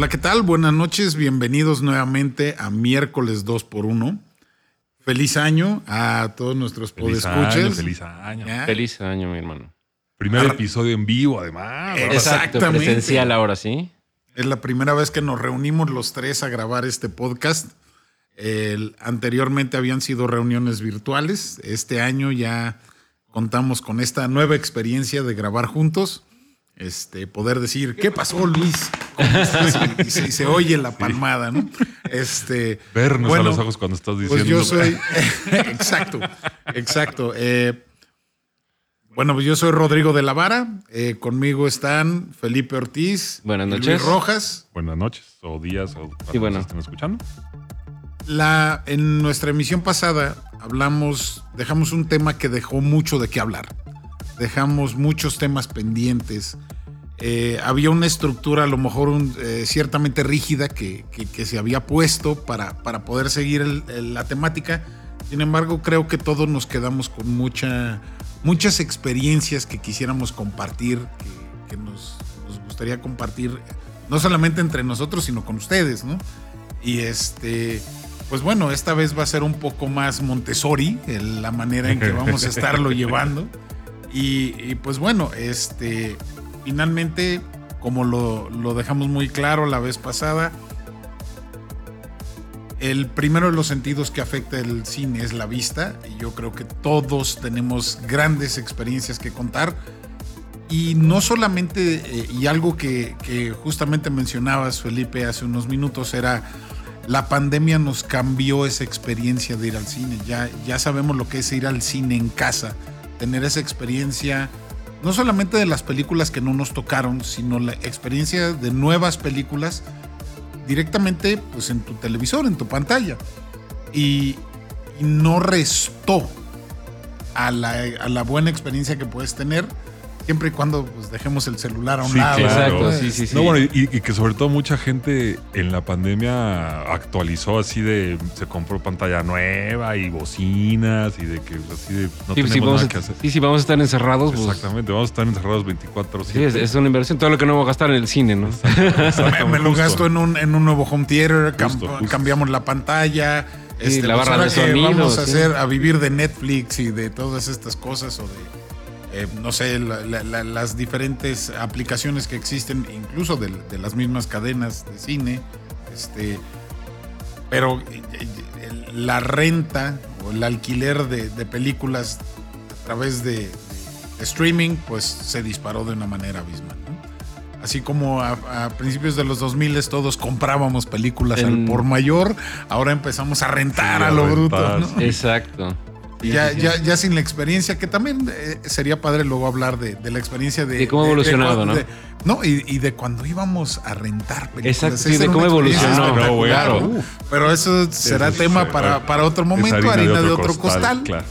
Hola, ¿qué tal? Buenas noches, bienvenidos nuevamente a miércoles 2 por 1 Feliz año a todos nuestros Feliz podescuchas. año, feliz año. Ya. Feliz año, mi hermano. Primer Ar- episodio en vivo, además. ¿verdad? Exacto, Exactamente. presencial ahora sí. Es la primera vez que nos reunimos los tres a grabar este podcast. El- anteriormente habían sido reuniones virtuales. Este año ya contamos con esta nueva experiencia de grabar juntos. Este, poder decir, ¿qué pasó, Luis? Y, y se, y se oye la palmada, ¿no? Este, Vernos bueno, a los ojos cuando estás diciendo. Pues yo soy. exacto, exacto. Eh, bueno, pues yo soy Rodrigo de la Vara. Eh, conmigo están Felipe Ortiz. Buenas y noches. Luis Rojas. Buenas noches, o días, o cuando Sí, bueno. nos estén escuchando. La, en nuestra emisión pasada hablamos, dejamos un tema que dejó mucho de qué hablar. Dejamos muchos temas pendientes. Eh, había una estructura a lo mejor un- eh, ciertamente rígida que, que- que se había puesto para, para poder seguir el- el- la temática. Sin embargo, creo que todos nos quedamos con mucha, muchas experiencias que quisiéramos compartir, que, que nos, nos gustaría compartir, no solamente entre nosotros, sino con ustedes, ¿no? Y este, pues bueno, esta vez va a ser un poco más Montessori, el- la manera en que vamos a estarlo llevando. Y, pues bueno, este, finalmente, como lo, lo dejamos muy claro la vez pasada, el primero de los sentidos que afecta el cine es la vista. Y yo creo que todos tenemos grandes experiencias que contar. Y no solamente, eh, y algo que, que justamente mencionabas, Felipe, hace unos minutos, era la pandemia nos cambió esa experiencia de ir al cine. Ya, ya sabemos lo que es ir al cine en casa, tener esa experiencia, no solamente de las películas que no nos tocaron, sino la experiencia de nuevas películas directamente pues, en tu televisor, en tu pantalla. Y, no restó a la, a la buena experiencia que puedes tener, siempre y cuando pues, dejemos el celular a un Sí, lado. Exacto, ¿no? sí, sí, sí. No, bueno, y, y que sobre todo mucha gente en la pandemia actualizó así de. Se compró pantalla nueva y bocinas y de que pues, así de. No sí, tenemos sí, vamos nada a, que hacer. sí, sí, vamos a estar encerrados. pues, Exactamente, vamos a estar encerrados 24 sí, es, es una inversión. Todo lo que no vamos a gastar en el cine, ¿no? Me, me lo gasto en un, en un nuevo home theater, cam- Justo, justo. cambiamos la pantalla. este, Sí, la barra ahora de que sonido, Vamos a sí. hacer, a vivir de Netflix y de todas estas cosas o de, eh, no sé, la- la- la- las diferentes aplicaciones que existen, incluso de, de las mismas cadenas de cine. Este, pero eh, eh, la renta o el alquiler de, de películas a través de, de streaming, pues se disparó de una manera abismal. ¿no? Así como a, a principios de los 2000 todos comprábamos películas al por mayor, ahora empezamos a rentar Sí, a a lo rentar, bruto. Exacto. Ya, ya, ya sin la experiencia, que también eh, sería padre luego hablar de, de la experiencia de... De cómo ha evolucionado, ¿no? de- no, y, y de cuando íbamos a rentar películas. Exacto, sí, Esa de cómo evolucionó. No, bueno, uf. Pero eso será Eso tema sí, para, para otro momento, harina, de, otro costal. Claro.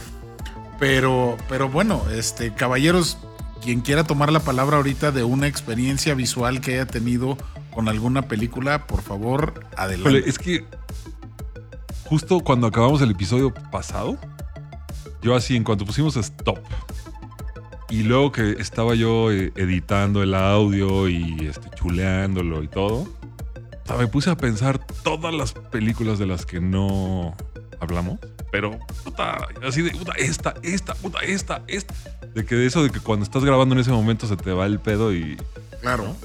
Pero, pero bueno, este, caballeros, quien quiera tomar la palabra ahorita de una experiencia visual que haya tenido con alguna película, por favor, adelante. Es que justo cuando acabamos el episodio pasado, yo así, en cuanto pusimos stop, y luego que estaba yo eh, editando el audio y este, chuleándolo y todo, me puse a pensar todas las películas de las que no hablamos, pero puta, así de puta, esta, esta, puta, esta, esta. De que de eso, de que cuando estás grabando en ese momento se te va el pedo y. Claro.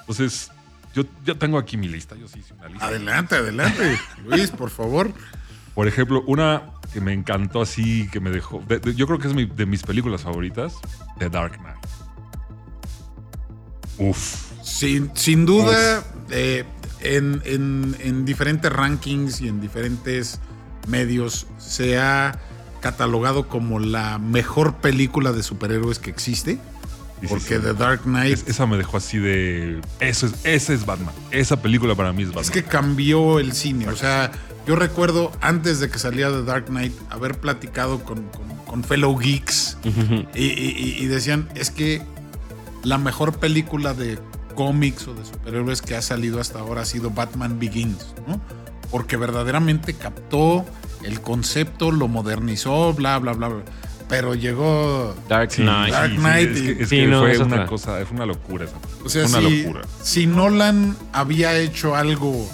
Entonces, yo ya tengo aquí mi lista, yo sí hice una lista. Adelante, adelante. Luis, por favor. Por ejemplo, una que me encantó así, que me dejó. de- de- yo creo que es mi- de mis películas favoritas: The Dark Knight. Uf. Sin, sin duda, eh, en, en- en diferentes rankings y en diferentes medios se ha catalogado como la mejor película de superhéroes que existe. Sí, sí, Porque sí. The Dark Knight Es- esa me dejó así de. Eso es, ese es Batman. Esa película para mí es Batman. Es que cambió el cine. O sea, yo recuerdo antes de que salía The Dark Knight haber platicado con, con- con fellow geeks y, y- y- y decían, es que la mejor película de cómics o de superhéroes que ha salido hasta ahora ha sido Batman Begins, ¿no? Porque verdaderamente captó el concepto, lo modernizó, bla, bla, bla, bla. pero llegó. Dark Sí, Knight. Dark sí, Knight Es que, es Sí, que no, fue es una otra. cosa, fue una locura esa. O sea, una si, locura. si Nolan había hecho algo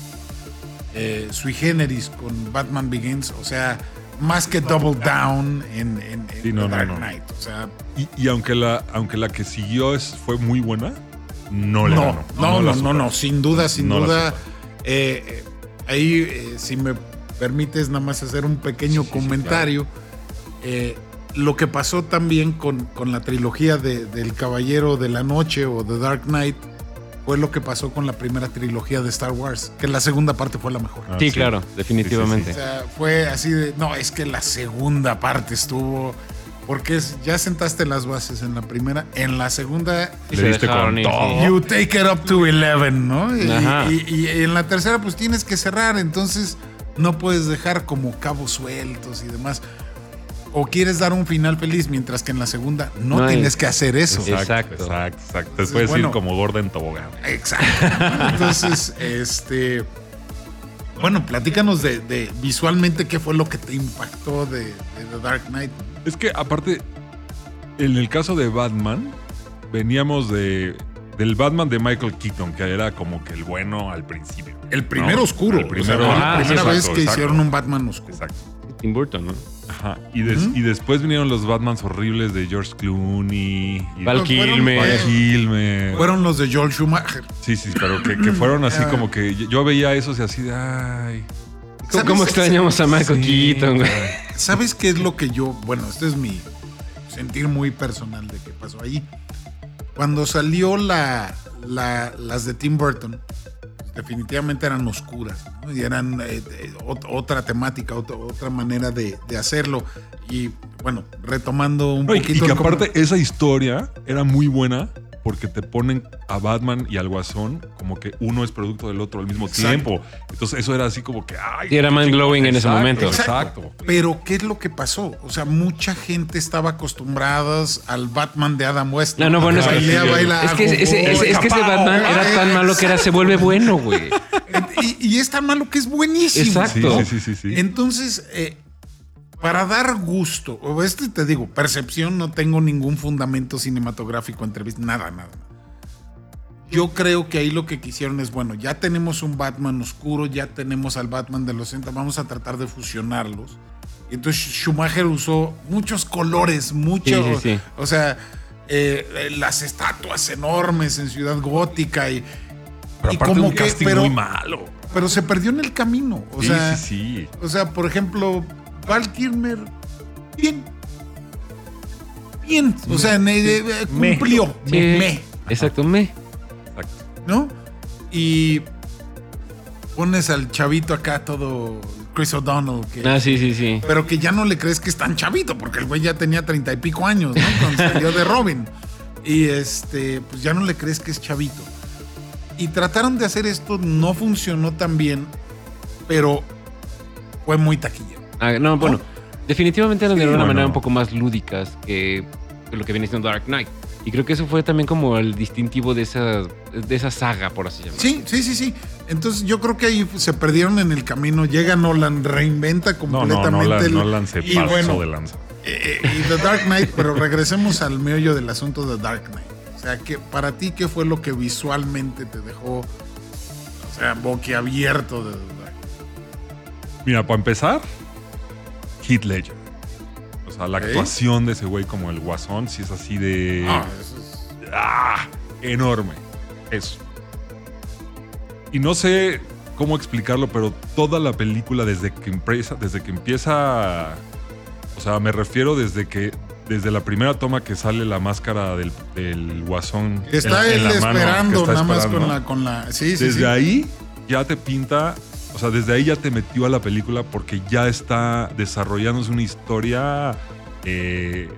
eh, sui generis con Batman Begins, o sea, más que double down en, en- en Sí, no, The Dark no. Knight. O sea, Y, y aunque la, aunque la que siguió es, fue muy buena, no le no, ganó. no, no, no, no, sin duda, sin duda. eh, eh, ahí, eh, si me permites nada más hacer un pequeño Sí, sí, sí, comentario. lo que pasó también con, con la trilogía de- del Caballero de la Noche o The Dark Knight fue lo que pasó con la primera trilogía de Star Wars, que la segunda parte fue la mejor. Ah, Sí, claro, O definitivamente. sea, fue así de, no, es que la segunda parte estuvo, porque es- ya sentaste las bases en la primera, en la segunda, Y Le diste dejaron con todo. you take it up to 11, ¿no? Y, Ajá. y- y en la tercera, pues tienes que cerrar, entonces no puedes dejar como cabos sueltos y demás. O quieres dar un final feliz, mientras que en la segunda no, No hay- tienes que hacer eso. Exacto. Exacto, exacto, exacto. Entonces, puedes bueno. ir como gorda en tobogán. Exacto. Entonces, este. Bueno, platícanos de, de visualmente qué fue lo que te impactó de, de The Dark Knight. Es que aparte, en el caso de Batman, veníamos de del Batman de Michael Keaton, que era como que el bueno al principio. El primero No, oscuro. el primero- o sea, fue la Ah, primera vez que exacto. hicieron un Batman oscuro. Exacto. Tim Burton, ¿no? Ajá. Y, des- y después vinieron los Batmans horribles de George Clooney. Y Val Fueron- Kilmer. Val Kilmer. Fueron los de Joel Schumacher. Sí, sí, pero que, que fueron así como que yo veía esos y así de ay. ¿Cómo, extrañamos a Michael Sí, Keaton, güey? ¿Sabes qué es lo que yo.? Bueno, este es mi sentir muy personal de qué pasó ahí. Cuando salió la, la- las de Tim Burton, definitivamente eran oscuras ¿no? y eran eh, eh, ot- otra temática, ot- otra manera de, de hacerlo. Y bueno, retomando un No, y, y poquito. que aparte esa historia era muy buena porque te ponen a Batman y al Guasón como que uno es producto del otro al mismo Exacto. tiempo. Entonces eso era así como que ay. Sí, era chingón. blowing en ese momento. Exacto. Pero, ¿qué es lo que pasó? O sea, mucha gente estaba acostumbrada al Batman de Adam West. No, no, bueno, es que, Bailea, sí, baila, es que ese, ese- jugó, ese- es que ese escapado. Batman era tan malo que era, se vuelve bueno, güey. Y, y es tan malo que es buenísimo. Exacto. Sí, sí, sí, sí, sí. Entonces, eh, para dar gusto, o este te digo, percepción, no tengo ningún fundamento cinematográfico, entrevista, nada, nada. Yo creo que ahí lo que quisieron es, bueno, ya tenemos un Batman oscuro, ya tenemos al Batman de los 60, vamos a tratar de fusionarlos. Y entonces Schumacher usó muchos colores, mucho, Sí, sí, sí. o sea, eh, las estatuas enormes en Ciudad Gótica y, Pero y aparte como un que- casting pero- muy malo. pero se perdió en el camino. O sí, sea, sí, sí. o sea, por ejemplo, Val Kilmer, bien. Bien. O sea, eh, eh, Me. cumplió. Me, Exacto, me. Exacto. ¿no? Y pones al chavito acá todo Chris O'Donnell, que, Ah, sí, sí, sí. pero que ya no le crees que es tan chavito, porque el güey ya tenía treinta y pico años, ¿no? Cuando salió de Robin. Y este, pues ya no le crees que es chavito. Y trataron de hacer esto, no funcionó tan bien, pero fue muy taquillero. Ah, no, bueno, definitivamente eran de bueno. manera un poco más lúdicas que, lo que viene siendo Dark Knight. Y creo que eso fue también como el distintivo de esa, de esa saga, por así llamarlo. Sí, sí, sí, sí. Entonces yo creo que ahí se perdieron en el camino. Llega Nolan, reinventa completamente no, no, la, el- no lance y paso bueno, de lanza. eh, y The Dark Knight, pero regresemos al meollo del asunto de Dark Knight. O sea, que para ti, ¿qué fue lo que visualmente te dejó, o sea, boquiabierto de The Dark Knight? Mira, para empezar, Heath Ledger. O sea, la actuación de ese güey como el guasón, sí es así de. Ah, eso es- ¡Ah! Enorme. Eso. Y no sé cómo explicarlo, pero toda la película desde que empieza, desde que empieza. O sea, me refiero desde que. Desde la primera toma que sale la máscara del, del guasón. Está en él la mano, que esperando, está nada más con la, con la. Sí, sí, Desde sí. ahí ya te pinta, o sea, desde ahí ya te metió a la película porque ya está desarrollándose una historia eh,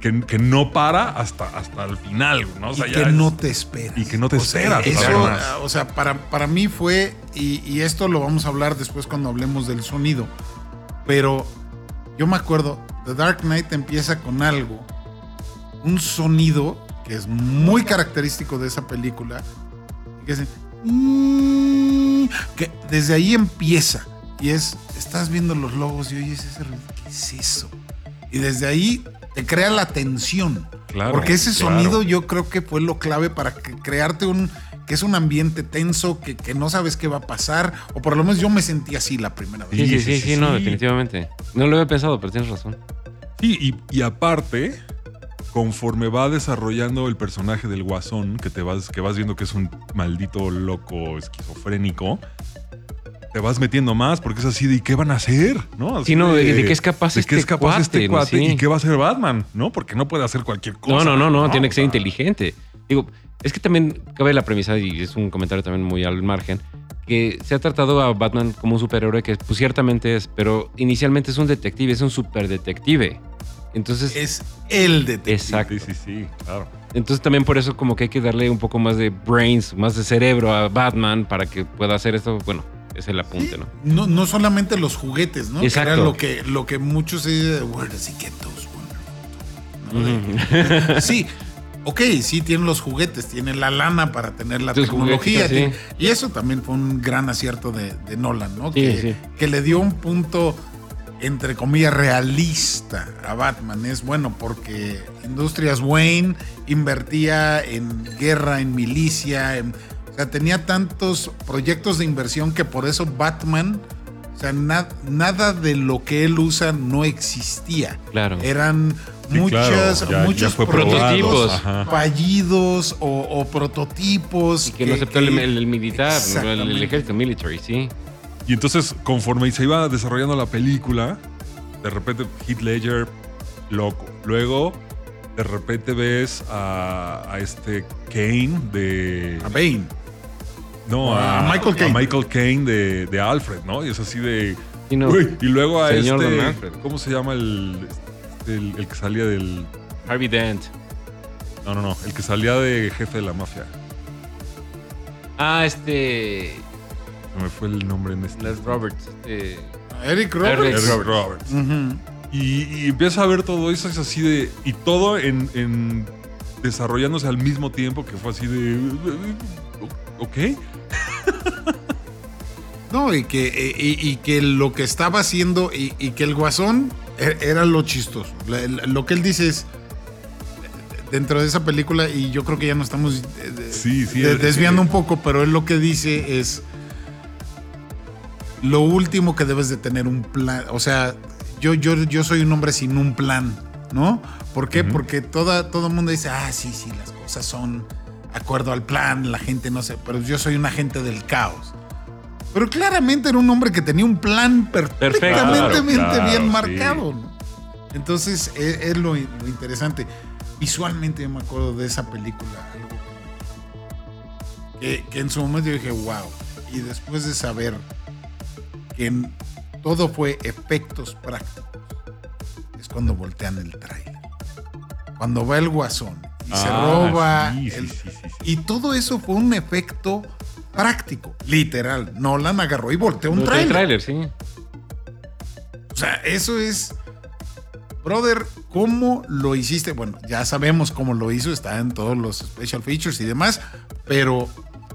que, que no para hasta, hasta el final, ¿no? O sea, y ya que es- no te esperas. y que no te O sea, esperas, eso, además. o sea, para, para mí fue, y, y esto lo vamos a hablar después cuando hablemos del sonido, pero yo me acuerdo, The Dark Knight empieza con algo, un sonido que es muy característico de esa película, que es, "Mm", que desde ahí empieza, y es, estás viendo los logos y oyes ese ruido, ¿qué es eso? Y desde ahí te crea la tensión. Claro, Porque ese claro. sonido yo creo que fue lo clave para que- crearte un que es un ambiente tenso, que, que no sabes qué va a pasar, o por lo menos yo me sentí así la primera vez. Sí, sí, Sí, sí, sí, sí, no, definitivamente. No lo había pensado, pero tienes razón. Sí, y, y aparte, conforme va desarrollando el personaje del guasón, que te vas, que vas viendo que es un maldito loco esquizofrénico, te vas metiendo más porque es así de ¿y qué van a hacer? ¿No? Así Sí, no, de- de qué es capaz de este qué es capaz este cuate, ¿no? cuate Sí. y qué va a hacer Batman, ¿no? Porque no puede hacer cualquier cosa. No, no, no, no, tiene que ser inteligente. Digo, es que también cabe la premisa, y es un comentario también muy al margen, que se ha tratado a Batman como un superhéroe que pues, ciertamente es, pero inicialmente es un detective, es un superdetective. Entonces, Es el detective. exacto. Sí, sí, sí, claro. Entonces también por eso como que hay que darle un poco más de brains, más de cerebro a Batman para que pueda hacer esto. Bueno, es el apunte, ¿no? No, no solamente los juguetes, ¿no? Que Exacto. era lo que, lo que muchos dicen, where does he get those wonderful-" ¿no? De- Sí, ok, sí tienen los juguetes, tienen la lana para tener la Tus tecnología. sí. tiene- Y eso también fue un gran acierto de, de Nolan, ¿no? Sí, que, sí. que le dio un punto, entre comillas, realista a Batman. Es bueno porque Industrias Wayne invertía en guerra, en milicia, en- o sea, tenía tantos proyectos de inversión que por eso Batman, o sea, na- nada de lo que él usa no existía. Claro. Eran Sí, muchas, claro, ya- ya muchos prototipos ajá. fallidos o, o prototipos. Y que no aceptó el, que- el- el militar, el, ejército military, sí. Y entonces, conforme se iba desarrollando la película, de repente Heath Ledger, loco. Luego, de repente ves a, a este Kane de. A Bane. No, a a, Michael Caine. a Michael Caine de, de Alfred, ¿no? Y es así de. Y no, Uy, y luego a Señor este. Don Alfred. ¿Cómo se llama el, el, el que salía del. Harvey Dent. No, no, no. El que salía de jefe de la mafia. Ah, este. Se me fue el nombre en este. Les Roberts. Este, Eric Eric Roberts. Eric Roberts. Y, y empieza a ver todo eso, es así de. Y todo en, en desarrollándose al mismo tiempo, que fue así de. Ok. No, y que, eh, y, y que lo que estaba haciendo y, y que el guasón e- era lo chistoso. Lo que él dice es dentro de esa película, y yo creo que ya nos estamos eh, Sí, sí, es- desviando sí. un poco, pero él lo que dice es lo último que debes de tener un plan. O sea, yo, yo, yo soy un hombre sin un plan, ¿no? ¿Por qué? Porque toda, todo el mundo dice, ah, sí, sí, las cosas son acuerdo al plan, la gente no sé, pero yo soy un agente del caos. Pero claramente era un hombre que tenía un plan perfectamente Claro, bien claro, marcado. ¿no? Entonces, es, es lo, lo interesante. Visualmente yo me acuerdo de esa película, algo que, que en su momento yo dije, wow. Y después de saber que todo fue efectos prácticos, es cuando voltean el trailer. Cuando va el guasón y se Ah, roba sí, sí, el- sí, sí, sí. y todo eso fue un efecto práctico, literal. Nolan agarró y volteó un el trailer. tráiler, sí. O sea, eso es. Brother, ¿cómo lo hiciste? Bueno, ya sabemos cómo lo hizo, está en todos los special features y demás, pero,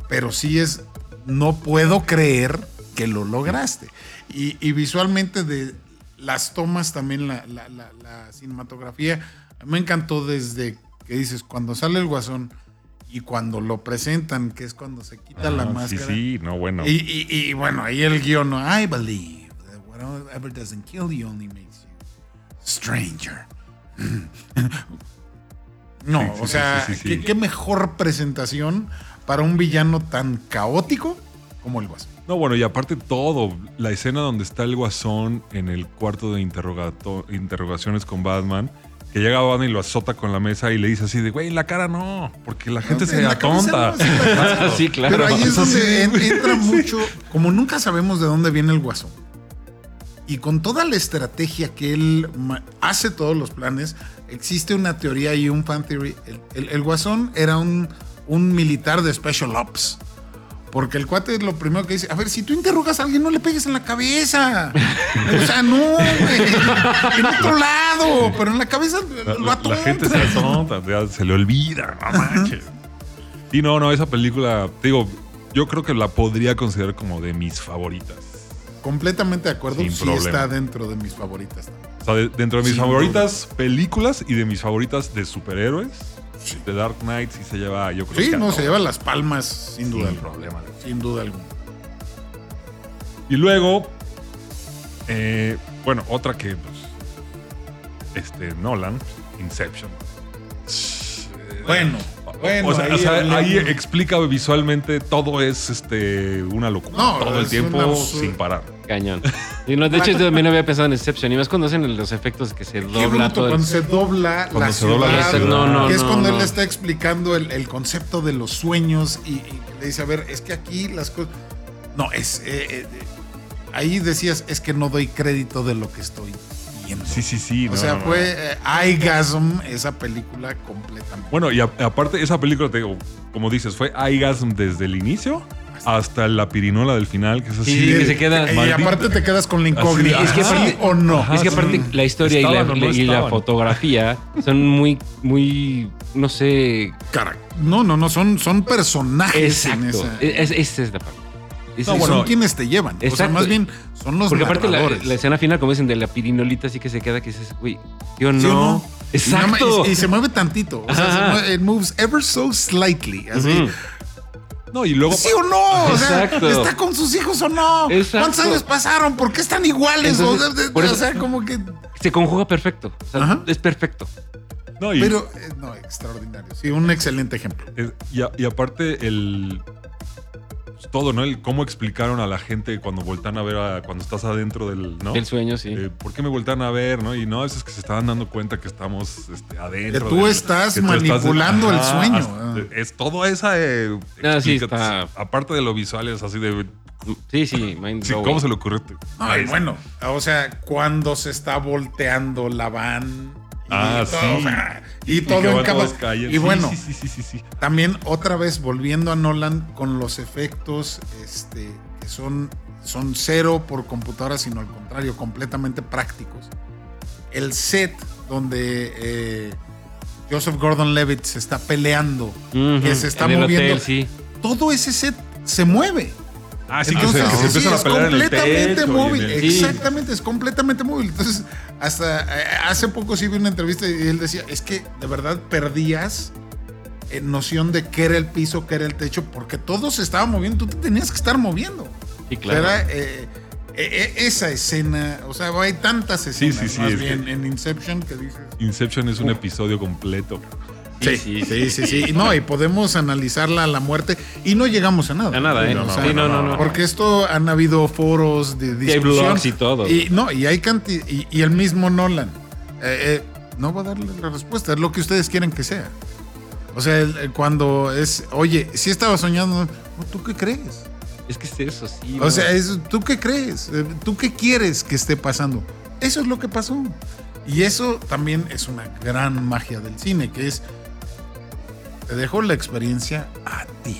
pero sí es. No puedo creer que lo lograste. Y, y visualmente, de las tomas también, la, la- la- la cinematografía, me encantó desde que dices, cuando sale el guasón y cuando lo presentan, que es cuando se quita la Ah, máscara. Sí, sí, no, bueno. Y, y- y, bueno, ahí el guion. I believe that whatever doesn't kill you only makes you stranger. no, Sí, sí, o sea. ¿qué, qué mejor presentación para un villano tan caótico como el Guasón. No, bueno, y aparte todo, la escena donde está el guasón en el cuarto de interrogaciones con Batman, que llega Batman y lo azota con la mesa y le dice así de, güey, en la cara no, porque la gente En se atonta. no, sí, claro. Pero ahí es Eso donde entra mucho, como nunca sabemos de dónde viene el guasón. Y con toda la estrategia que él hace todos los planes, existe una teoría y un fan theory. El, el- el guasón era un, un militar de Special Ops. Porque el cuate es lo primero que dice, a ver, si tú interrogas a alguien, no le pegues en la cabeza. o sea, no, güey. En otro lado, pero en la cabeza lo la- la atonta. gente se atonta, se le olvida, no manches. Y no, no, esa película, digo, yo creo que la podría considerar como de mis favoritas. completamente de acuerdo. Sin sí problema. está dentro de mis favoritas. O sea, de- dentro de mis Sin favoritas películas y de mis favoritas de superhéroes. The Dark Knight sí se lleva, yo creo Sí, que no, se lleva las palmas sin duda Sin alguna. problema. Sin duda alguna. Y luego, eh, bueno, otra que, pues, este, Nolan, Inception. Bueno, bueno. o sea, ahí o sea, ahí explica visualmente todo es este una locura. No, todo el tiempo sin parar. Cañón. Y no, de hecho, yo también había pensado en Inception. Y más cuando hacen los efectos que se Qué dobla bruto todo. el- cuando se dobla Cuando la se dobla la ciudad, ciudad. No, no, que es no, cuando no. él está explicando el, el concepto de los sueños y, y le dice, a ver, es que aquí las cosas... No, es... eh, eh, ahí decías, es que no doy crédito de lo que estoy viendo. Sí, sí, sí. o no, sea, no, no. fue eh, Igasm esa película completamente. Bueno, y a- aparte, esa película, te digo, como dices, fue Igasm desde el inicio hasta la pirinola del final, que es así. Sí, que se queda- Y Maldita- aparte te quedas con la incógnita. Así, es que ¿sí aparte- o no? Ajá, es que aparte sí. la historia y la, ¿Estaban o no y la estaban? fotografía son muy, muy, no sé. Cara- No, no, no, son, son personajes en Exacto. esa. Es, esa es la parte. Es- No, Sí, bueno, son quienes te llevan. O sea, exacto. más bien son los Porque aparte la, narradores. la escena final, como dicen, de la pirinolita, así que se queda que dices, güey, ¿sí o no? ¿Sí o no? Y nada más- Exacto. Y, y se mueve tantito. O sea, se Ajá. mueve- it moves ever so slightly. Así. Ujú. No, y luego. ¿Sí o no? O sea. ¿está con sus hijos o no? Exacto. ¿Cuántos años pasaron? ¿Por qué están iguales? Entonces, o, de- de- por eso- o sea, como que. Se conjuga perfecto. O sea, Ajá. es perfecto. No, y, Pero, eh, no, extraordinario. Sí, un excelente ejemplo. y, a- y aparte, el. Todo, ¿no? El cómo explicaron a la gente cuando voltan a ver a, cuando estás adentro del. ¿no? El sueño, sí. Eh, ¿Por qué me voltean a ver, no? Y no, eso es que se estaban dando cuenta que estamos este, adentro. Que tú del- estás que tú manipulando el sueño. hasta- Ah. Es todo esa. eh, sí, está- Aparte de lo visual, es así de. Sí, sí, mind sí. ¿Cómo se le ocurrió? No, y bueno, o sea, cuando se está volteando la van. Y Ah, todo, sí. o sea, y todo en cayendo. Y Sí, bueno, Sí, sí, sí, sí, sí. también otra vez volviendo a Nolan con los efectos este, que son, son cero por computadora, sino al contrario, completamente prácticos. El set donde eh, Joseph Gordon Levitt se está peleando, Ujú. que se está moviendo. hotel, sí. todo ese set se mueve. Ah, sí, que se, se sí, empiezan es a pelear en el completamente techo y en móvil. el- Sí. Exactamente, es completamente móvil. Entonces, hasta eh, hace poco sí vi una entrevista y él decía, es que de verdad perdías eh, noción de qué era el piso, qué era el techo, porque todo se estaba moviendo, tú te tenías que estar moviendo. Sí, claro. Era eh, esa escena, o sea, hay tantas escenas sí, sí, más es bien que- en Inception que dices... Inception es un episodio completo. Sí, sí, sí, sí, sí. No, y podemos analizarla a la muerte y no llegamos a nada. A nada, ¿eh? no, no, sí, no, no, no. Porque esto han habido foros de hay discusión. blogs y todo. Y no, y hay y, y el mismo Nolan. eh, eh, no va a darle la respuesta, es lo que ustedes quieren que sea. O sea, cuando es, oye, si estaba soñando, ¿tú qué crees? Es que es eso, sí. O sea, es, ¿tú qué crees? Eh, ¿Tú qué quieres que esté pasando? Eso es lo que pasó. Y eso también es una gran magia del cine, que es, te dejo la experiencia a ti.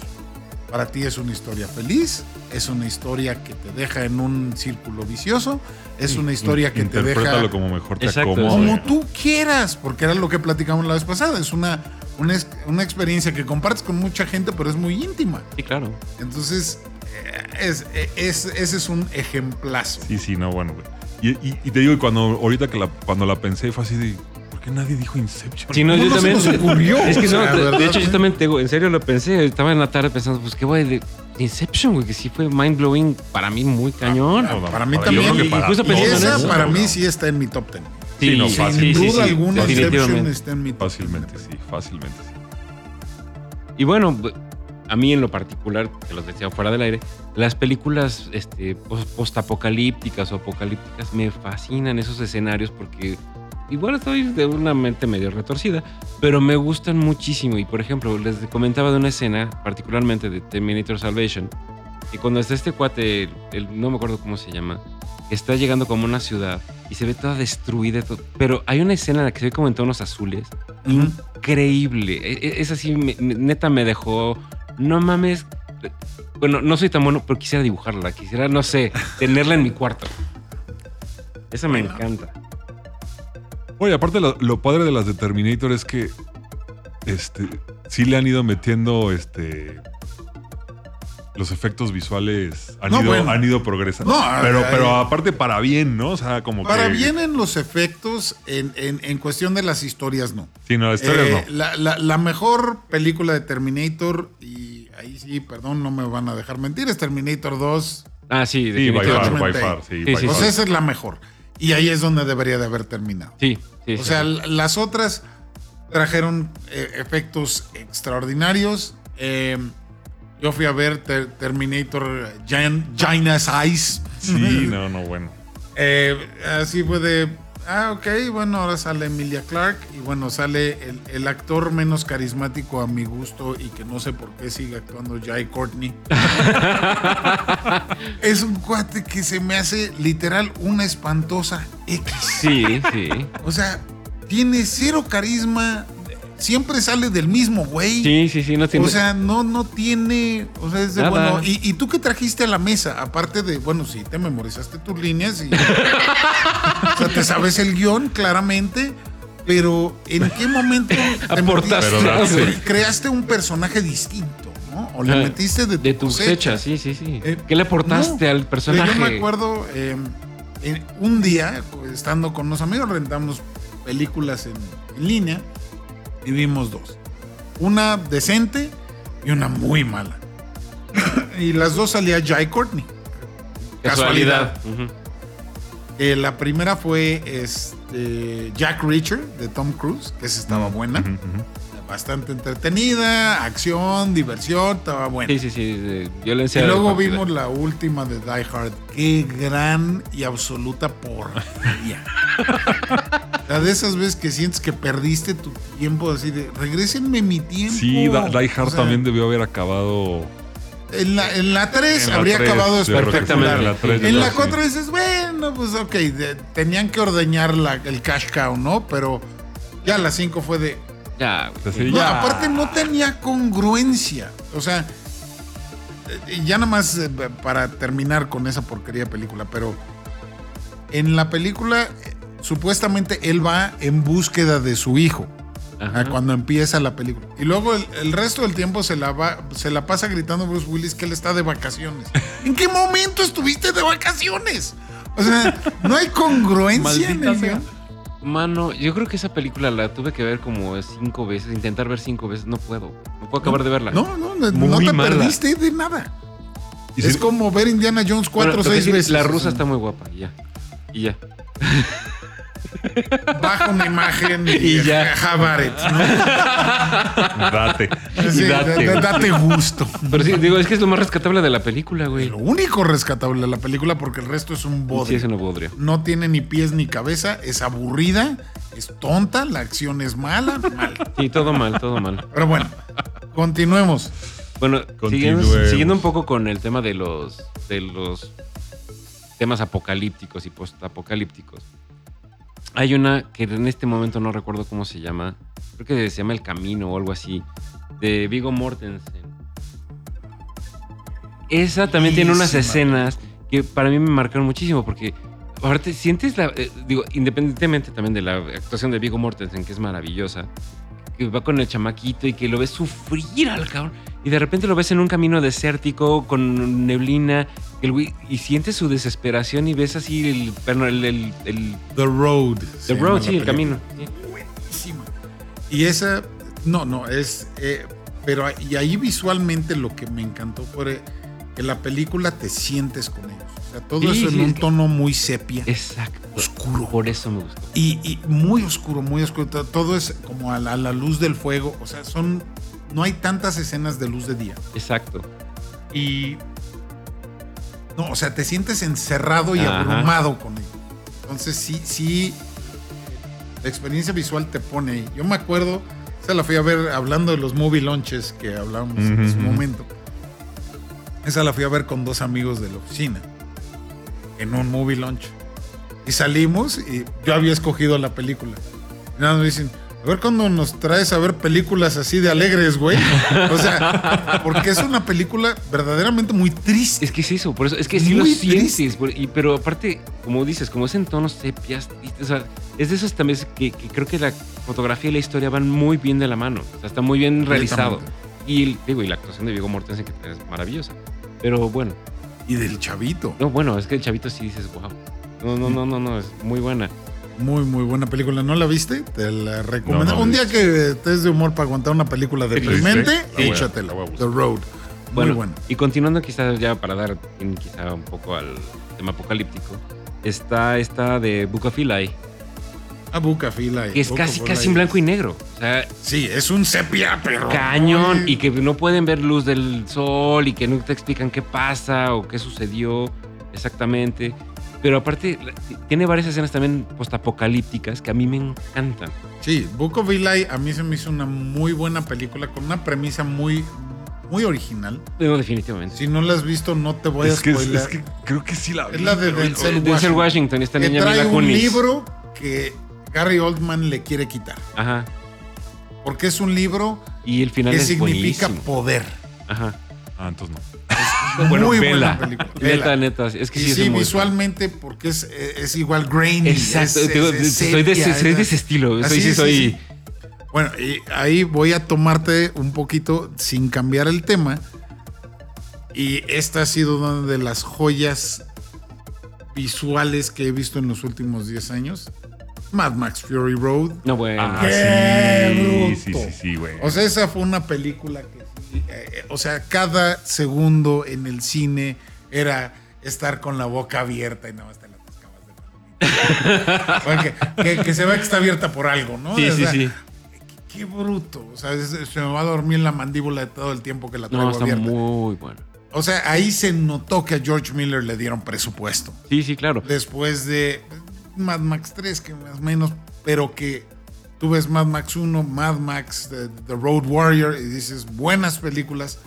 Para ti es una historia feliz, es una historia que te deja en un círculo vicioso, es una historia que te deja como mejor te Exacto, acomode. como tú quieras, porque era lo que platicamos la vez pasada. Es una, una, una experiencia que compartes con mucha gente, pero es muy íntima. Sí, claro. Entonces, eh, es, es- ese es un ejemplazo. Sí, sí, no, bueno, güey. Y, y- y te digo, y cuando ahorita que la, cuando la pensé fue así de, ¿por qué nadie dijo Inception? Sí, no, ¿Cómo yo no se también. nos ocurrió? Es que O no, sea, de, ¿verdad, de hecho, yo también te en serio lo pensé. Estaba en la tarde pensando, pues qué güey de Inception, güey, que sí fue mind blowing para mí muy cañón. Ah, Para mí también. y- para justo y pensando en esa eso. para No, mí sí está en mi top 10. Sí, no, fácil. Sin sí, duda sí, alguna, Inception está en mi top 10. Fácilmente, sí, fácilmente, sí. Y bueno, a mí en lo particular, que los decía fuera del aire, las películas este, pos- postapocalípticas o apocalípticas me fascinan esos escenarios porque igual estoy de una mente medio retorcida, pero me gustan muchísimo. Y por ejemplo, les comentaba de una escena, particularmente de Terminator Salvation, que cuando está este cuate, el- no me acuerdo cómo se llama, que está llegando como a una ciudad y se ve toda destruida, todo- pero hay una escena en la que se ve como en tonos azules Ujú. increíble. E- e- Es así, me- neta me dejó. No mames. Bueno, no soy tan bueno, pero quisiera dibujarla. Quisiera, no sé, tenerla en mi cuarto. Esa me Bueno. Oye, aparte lo, lo padre de las de Terminator es que este sí le han ido metiendo este los efectos visuales han, No, ido, bueno. han ido progresando. No, pero, ay, pero aparte para bien, ¿no? O sea, como Para que. bien en los efectos, en, en- en cuestión de las historias, no. Sí, no, la historia Eh, no. la, la- la mejor película de Terminator, y ahí sí, perdón, no me van a dejar mentir, es Terminator 2. Ah, sí, Sí, by far, definitivamente. by far. Sí, Sí, by sí, Pues esa es la mejor. Y ahí es donde debería de haber terminado. Sí, sí. O sí, sea, las otras trajeron eh, efectos extraordinarios. Eh, yo fui a ver Ter- Terminator Gina's Eyes. Sí, no, no, bueno. Eh, así fue de. Ah, ok, bueno, ahora sale Emilia Clark y bueno, sale el, el actor menos carismático a mi gusto y que no sé por qué sigue actuando Jai Courtney. es un cuate que se me hace literal una espantosa X. Sí, sí. O sea, tiene cero carisma, siempre sale del mismo güey. Sí, sí, sí, no tiene. O sea, no, no tiene. O sea, es de Nada. bueno. ¿y, y tú qué trajiste a la mesa? Aparte de, bueno, sí, te memorizaste tus líneas y. o sea, te sabes el guion claramente. Pero, ¿en qué momento te Aportaste. metiste- Pero date. creaste un personaje distinto, ¿no? O le Ah, metiste de tu, de tu cosecha. cosecha, sí, sí, sí. Eh, ¿Qué le aportaste no. al personaje? Yo me acuerdo, eh, en- un día, estando con unos amigos, rentamos películas en, en línea y vimos dos. Una decente y una muy mala. y las dos salía Jai Courtney. Casualidad. Eh, la primera fue este, Jack Reacher de Tom Cruise, que esa estaba buena. Ujú. Bastante entretenida, acción, diversión, estaba buena. Sí, sí, sí. de violencia. Y luego vimos la última de Die Hard. Qué gran y absoluta porquería. Sea, de esas veces que sientes que perdiste tu tiempo, así de regrésenme mi tiempo. Sí, Die Hard O sea, también debió haber acabado. En la, en la 3 En la habría tres, acabado yo espectacular. en la en yo la creo que 4 dices, bueno, pues ok, de- tenían que ordeñar la- el cash cow, ¿no? Pero ya la 5 fue de, Ya, No, ya. aparte no tenía congruencia. O sea, eh, ya nada más eh, para terminar con esa porquería de película, pero en la película eh, supuestamente él va en búsqueda de su hijo Ajá. ah, cuando empieza la película. Y luego el, el resto del tiempo se la, va, se la pasa gritando Bruce Willis que él está de vacaciones. ¿En qué momento estuviste de vacaciones? O sea, no hay congruencia en el. Mano, yo creo que esa película la tuve que ver como cinco veces, intentar ver cinco veces, no puedo. No puedo acabar de verla. No, no, no, no te mala. perdiste de nada. Y es si- como ver Indiana Jones cuatro Bueno, o que seis veces. La o rusa sea, está muy guapa, y ya. Y ya. Baja una imagen y, Y ya. it, ¿no? Date. Sí, date. da- da- date gusto. Pero sí, digo, es que es lo más rescatable de la película, güey. Lo único rescatable de la película porque el resto es un Sí, bodrio. es una bodrio. No tiene ni pies ni cabeza, es aburrida, es tonta, la acción es mala, mal. Sí, todo mal, todo mal. Pero bueno, continuemos. Bueno, siguiendo, Continuemos. siguiendo un poco con el tema de los, de los temas apocalípticos y postapocalípticos. Hay una que en este momento no recuerdo cómo se llama. Creo que se llama El Camino o algo así. De Vigo Mortensen. Esa también tiene unas escenas que para mí me marcaron muchísimo porque aparte sientes la eh, digo independientemente también de la actuación de Vigo Mortensen que es maravillosa que va con el chamaquito y que lo ves sufrir al cabrón y de repente lo ves en un camino desértico con neblina el güey- y sientes su desesperación y ves así el el, el, el- The Road. the road sí el camino sí. Buenísima. Y esa, no, no, es, eh, pero y ahí visualmente lo que me encantó fue que la película te sientes con ellos. O sea, todo Sí, eso sí, en un tono muy sepia. exacto Oscuro. por eso me gustó Y, y muy oscuro, muy oscuro. To- Todo es como a la, a la luz del fuego. O sea, son. No hay tantas escenas de luz de día. exacto Y. No, o sea, te sientes encerrado y Ajá. abrumado con ello. Entonces, sí, sí. La experiencia visual te pone ahí. Yo me acuerdo, esa la fui a ver hablando de los movie launches que hablábamos en su momento. Esa la fui a ver con dos amigos de la oficina. En un movie launch. Y salimos y yo había escogido la película. Y nada, me dicen, a ver cuando nos traes a ver películas así de alegres, güey. O sea, porque es una película verdaderamente muy triste. Es que es eso, por eso, es que sí Muy lo sientes, por- y, pero aparte, como dices, como es en tonos sepias, o sea, es de esos también que, que creo que la fotografía y la historia van muy bien de la mano, o sea, está muy bien realizado. Y, digo, y la actuación de Vigo Mortensen que es maravillosa. Pero bueno, Y del chavito. no, bueno, es que el chavito sí dices, wow. No, no, no, no, no, es muy buena. Muy, muy buena película. ¿No la viste? Te la recomiendo. No, no, Un día que estés de humor para aguantar una película deprimente, ¿Sí? Sí. échatela. The. Road. Bueno, muy buena. y continuando quizás ya para dar quizá un poco al tema apocalíptico, está esta de Book of Eli, A Buca Fila. y que es casi, casi en blanco y negro. O sea, Sí, es un sepia, pero. cañón Ay, y que no pueden ver luz del sol y que no te explican qué pasa o qué sucedió exactamente. Pero aparte, tiene varias escenas también postapocalípticas que a mí me encantan. Sí, Book of Eli a mí se me hizo una muy buena película con una premisa muy, muy original. No, definitivamente. Si no la has visto, no te voy a Es que, es, spoiler. es que creo que sí la vi. Es la de Denzel Denzel Washington, esta que niña trae Mila un Kunis. libro que Gary Oldman le quiere quitar. Ajá. Porque es un libro Y el final que es significa buenísimo. poder. Ajá. Ah, entonces no. Bueno, muy vela. buena película. Neta, Vela. neta. Es que y sí, sí, es muy visualmente, porque es, es igual grainy. Exacto. es- es- es soy, de, sepia, ese- soy es- de ese estilo. Soy, Así, sí, sí, soy. sí. Bueno, y ahí voy a tomarte un poquito sin cambiar el tema. Y esta ha sido una de las joyas visuales que he visto en los últimos 10 años. Mad Max Fury Road. No, bueno. Ah, ¡Qué sí, sí, bruto! sí, sí, güey. O sea, esa fue una película que, sí, eh, o sea, cada segundo en el cine era estar con la boca abierta y nada más te la atascabas de palomita. Porque- que, que se ve que está abierta por algo, ¿no? sí, O sí, sea, sí. Qué bruto. O sea, se me va a dormir la mandíbula de todo el tiempo que la traigo No, está abierta. muy bueno. O sea, ahí se notó que a George Miller le dieron presupuesto. Sí, sí, claro. Después de Mad Max 3, que más o menos, pero que tú ves Mad Max 1, Mad Max, The, The Road Warrior, y dices, buenas películas.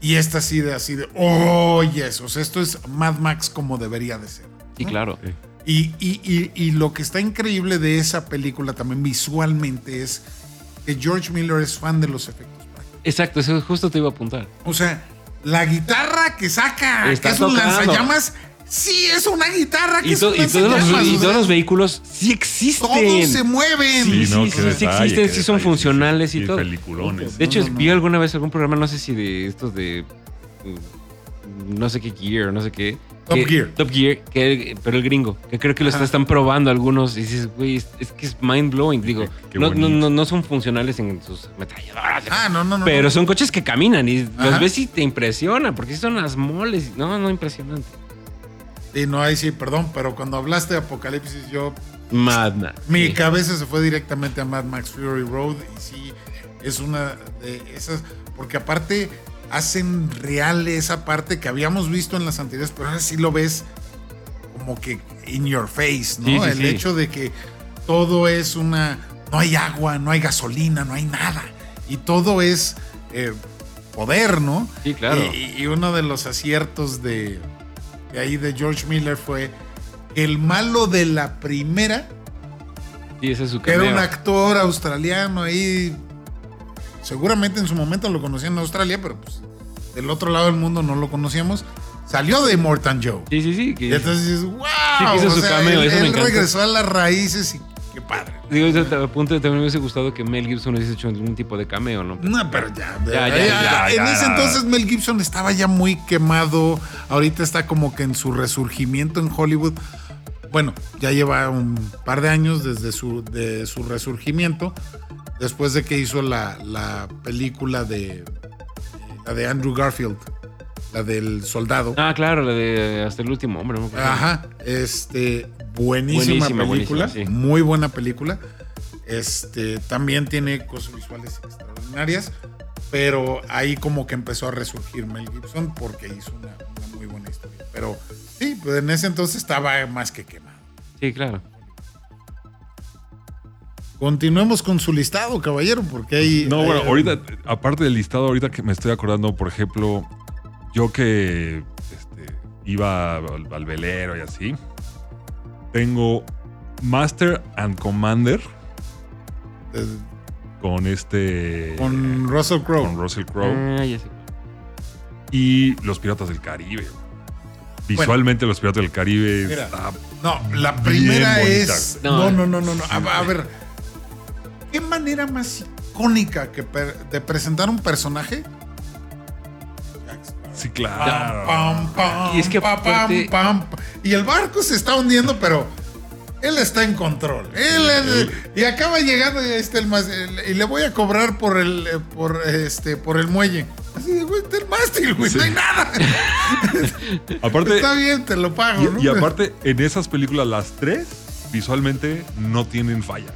Y esta así de, así de, oh, yes. O sea, esto es Mad Max como debería de ser. Sí, claro. Sí. Y, y- y- y lo que está increíble de esa película también visualmente es que George Miller es fan de los efectos prácticos. Exacto, eso justo te iba a apuntar. O sea, la guitarra que saca, Está que es un tocando. lanzallamas, sí es una guitarra que Y, es to- y todos los, y todos vehículos sí existen. todos se mueven. Sí, Sí, no, sí, sí, existen, sí son detalle, funcionales y sí, todo. peliculones. De hecho, No, no, vi alguna vez algún programa, no sé si de estos de. mm, No sé qué Gear, no sé qué. Top que- Gear. Top Gear, que, pero el gringo. Que creo que lo están probando algunos. Y dices, güey, es, es que es mind blowing. Digo, Qué- qué no, no, no, no son funcionales en sus ametralladoras. Ah, no, no, no. pero no. son coches que caminan y Ajá. los ves y te impresionan, porque sí son las moles. No, no, impresionante. Sí, no, ahí sí, perdón, pero cuando hablaste de Apocalipsis, yo. Mad Max. Mi sí. cabeza se fue directamente a Mad Max Fury Road y sí, es una de esas. Porque aparte hacen real esa parte que habíamos visto en las anteriores, pero ahora sí lo ves como que in your face, ¿no? Sí, sí, El hecho de que todo es una. No hay agua, no hay gasolina, no hay nada. Y todo es eh, poder, ¿no? Sí, claro. Y, y uno de los aciertos de, de ahí de George Miller fue el malo de la primera, Sí, ese es su que era cameo. un actor australiano ahí, seguramente en su momento lo conocían en Australia, pero pues del otro lado del mundo no lo conocíamos, salió de Morton Joe. Sí, sí, sí. que- Y entonces dices, wow, Sí, hizo o su sea, cameo, él, eso me él encanta. regresó a las raíces y qué padre. Digo, eso te- a punto de también me hubiese gustado que Mel Gibson hubiese hecho algún tipo de cameo, ¿no? No, pero ya. Ya, ya, ya, en ese entonces Mel Gibson estaba ya muy quemado. Ahorita está como que en su resurgimiento en Hollywood. Bueno, ya lleva un par de años desde su, de su resurgimiento. Después de que hizo la, la película de. La de Andrew Garfield. La del soldado. Ah, claro, la de Hasta el último hombre. no. Ajá, este, buenísima, Buenísima, película, buenísima, sí. muy buena película. Este, también tiene cosas visuales extraordinarias, pero ahí como que empezó a resurgir Mel Gibson porque hizo una, una muy buena historia. Pero sí, pues en ese entonces estaba más que quemado. Sí, claro. Continuemos con su listado, caballero, porque hay... No, bueno, hay- ahorita, aparte del listado, ahorita que me estoy acordando, por ejemplo, yo que este, iba al, al velero y así, tengo Master and Commander con este. con Russell Crowe. con Russell Crowe Ah, ya sé. y Los Piratas del Caribe. Visualmente, Los Piratas del Caribe Mira. está. No, la primera es. No. No, no, no, no. no. A, a ver. ¿Qué manera más icónica que per- de presentar un personaje? Sí, claro. Pam, pam, Y es que pa, pam, aparte- pam, pam. Y el barco se está hundiendo, pero él está en control. Él y acaba llegando está el el- y le voy a cobrar por el eh, por este por el muelle. Así de, güey, está el mástil, güey, no hay nada. Aparte, está bien, te lo pago, ¿no? y aparte, en esas películas, las tres, visualmente no tienen falla.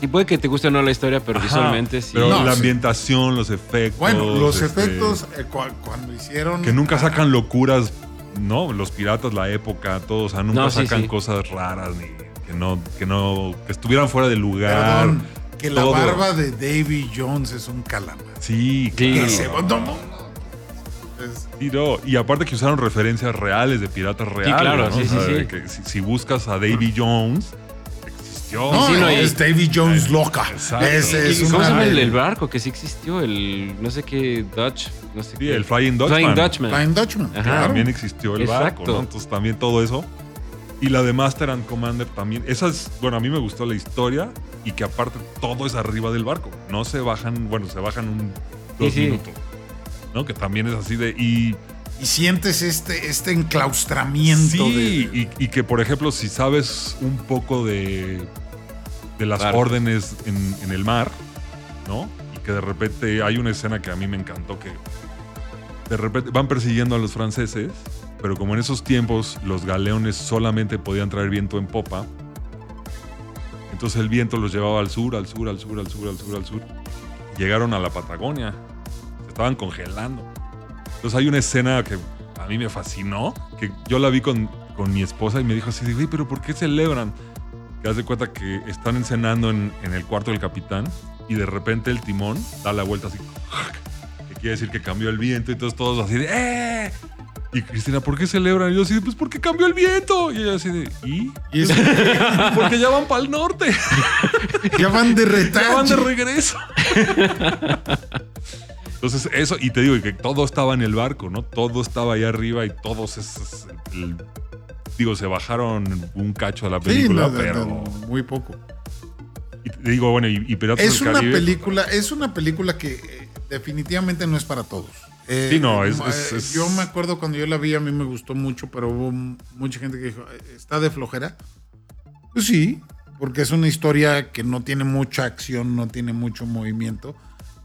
Y puede que te guste o no la historia, pero ajá, visualmente sí. Pero No, la sí. ambientación, los efectos. bueno, los este, efectos eh, cua- cuando hicieron Que nunca sacan locuras, ¿no? Los piratas, la época, todos, o sea, nunca No, sí, sacan sí. cosas raras ni que no, que no, que estuvieran fuera de lugar. Perdón, que la todo. barba de Davy Jones es un calamar. Sí, Sí. claro. Que se- no, no, no. Es- Sí, no, Y aparte que usaron referencias reales de piratas reales. claro, ¿no? sí, O sea, sí, sí. que si, si buscas a Davy Jones, existió. No, sí, no, y- es Davy Jones loca. Exacto. Es, ¿Y es ¿Cómo se llama el, el barco que sí existió? El no sé qué Dutch. No sé Sí, qué. el Flying Dutchman. Flying Dutchman. Flying Dutchman. Ajá. claro. También existió el Exacto. barco, ¿no? Entonces también todo eso. Y la de Master and Commander también. Esa es, bueno, a mí me gustó la historia y que aparte todo es arriba del barco. No se bajan, bueno, se bajan un dos sí. minutos. ¿No? Que también es así de. Y Y sientes este, este enclaustramiento sí, de. y, y que por ejemplo, si sabes un poco de, de las órdenes en, en el mar, ¿no? Y que de repente hay una escena que a mí me encantó que de repente van persiguiendo a los franceses, pero como en esos tiempos los galeones solamente podían traer viento en popa, entonces el viento los llevaba al sur, al sur, al sur, al sur, al sur, al sur. Llegaron a la Patagonia, se estaban congelando. Entonces hay una escena que a mí me fascinó, que yo la vi con, con mi esposa y me dijo así, "Güey, pero ¿por qué celebran? Que haz de cuenta que están encenando en, en el cuarto del capitán y de repente el timón da la vuelta así, que quiere decir que cambió el viento y entonces todos así de ¡eh! Y Cristina, ¿por qué celebran? Y yo así de, pues porque cambió el viento. Y ella así de, ¿y? Y es- Porque ya van para el norte. ya van de Ya van de regreso. Entonces, eso, y te digo que todo estaba en el barco, ¿no? Todo estaba ahí arriba y todos esos. el- digo, se bajaron un cacho de la película, no, pero. no, muy poco. Y te digo, bueno, y, y Piratas Es del una Caribe, película, es una película que eh, definitivamente no es para todos. Eh, Sí, no, es- eh, es- es- Yo me acuerdo cuando yo la vi, a mí me gustó mucho, pero hubo mucha gente que dijo, "Eh, ¿está de flojera? Pues sí, porque es una historia que no tiene mucha acción, no tiene mucho movimiento,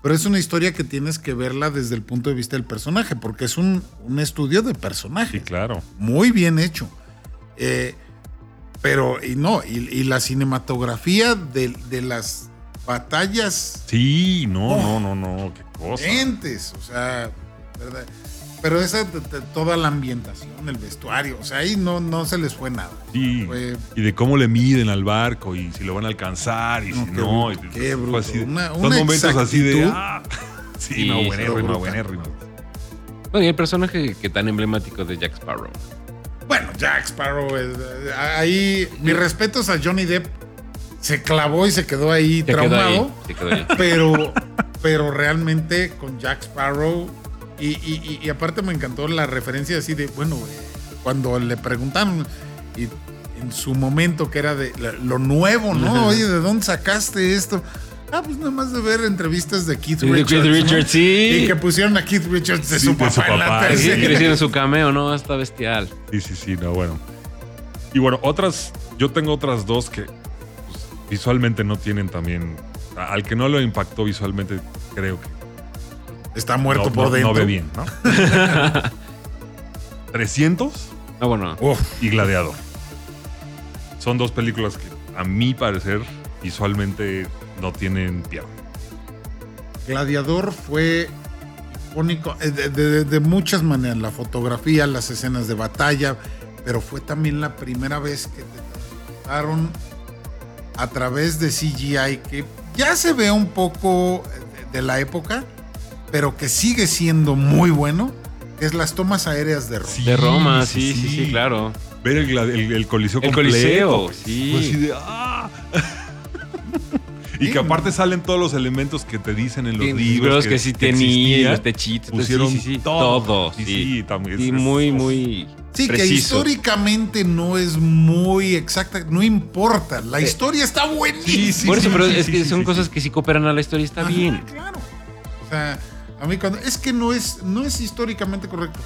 pero es una historia que tienes que verla desde el punto de vista del personaje, porque es un, un estudio de personaje Sí, claro. muy bien hecho. Eh, pero, y no, y, y la cinematografía de, de las batallas Sí, no, Oh. no, no, no, qué cosa. entes, o sea, ¿verdad? Pero esa, de- de- toda la ambientación, el vestuario, o sea, ahí no, no se les fue nada. Sí. Fue- Y de cómo le miden al barco y si lo van a alcanzar y No, si qué no. bruto, y- qué bruto. así Una- son momentos así de. ah, sí, Sí, no, buenérrimo, brutal. buenérrimo. Bueno, y el personaje que tan emblemático de Jack Sparrow. Bueno, Jack Sparrow, eh, eh, ahí, mis respetos a Johnny Depp, se clavó y se quedó ahí Se quedó traumado. ahí. Se quedó ahí. pero, pero realmente con Jack Sparrow y, y- y- y aparte me encantó la referencia así de, bueno, cuando le preguntaron y en su momento que era de lo nuevo, ¿no? Oye, ¿de dónde sacaste esto? Ah, pues nada más de ver entrevistas de Keith Richards. Keith ¿no? Richards, sí. Y que pusieron a Keith Richards de Sí, su de papá, su en la papá, Sí, su cameo, ¿no? Está bestial. Sí, sí, sí, no, bueno. Y bueno, otras, yo tengo otras dos que pues, visualmente no tienen también. Al que no lo impactó visualmente, creo que Está muerto no, por no- dentro. no ve bien, ¿no? 300 Ah, bueno. Uf, y Gladiador. Son dos películas que, a mi parecer, visualmente no tienen pierde. Gladiador fue icónico eh, de, de- de muchas maneras, la fotografía, las escenas de batalla, pero fue también la primera vez que te transportaron a través de CGI que ya se ve un poco eh, de, de la época, pero que sigue siendo muy bueno, que es las tomas aéreas de Roma. Sí, De Roma, sí, sí, sí, claro. Ver el, el- el coliseo El completo. Coliseo, sí. Así de, ¡ah! y Sí. que aparte salen todos los elementos que te dicen en los Sí, libros. que, sí tenía, existían. los techitos. pusieron sí, sí, sí, todo. todo. Sí, Sí, sí, también Sí, es- muy, muy Sí, que históricamente no es muy exacta, no importa, la historia está buenísima. Sí, sí, Por eso, pero sí, es sí, que sí, son sí, cosas sí. que si cooperan a la historia está Ajá, bien. Claro. O sea, A mí cuando es que no es no es históricamente correcto.